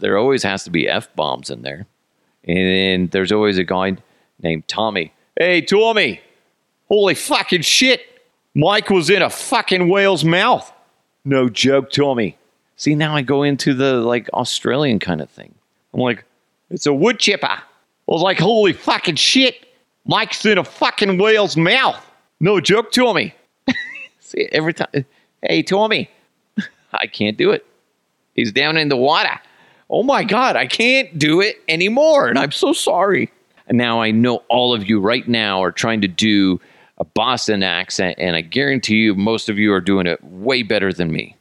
there always has to be f bombs in there, and then there's always a guy named Tommy. Hey, Tommy! Holy fucking shit! Mike was in a fucking whale's mouth. No joke, Tommy. See, now I go into the like Australian kind of thing. I'm like, it's a wood chipper. I was like, holy fucking shit. Mike's in a fucking whale's mouth. No joke, Tommy. See, every time, hey, Tommy, I can't do it. He's down in the water. Oh my God, I can't do it anymore. And I'm so sorry. And now I know all of you right now are trying to do a Boston accent, and I guarantee you most of you are doing it way better than me.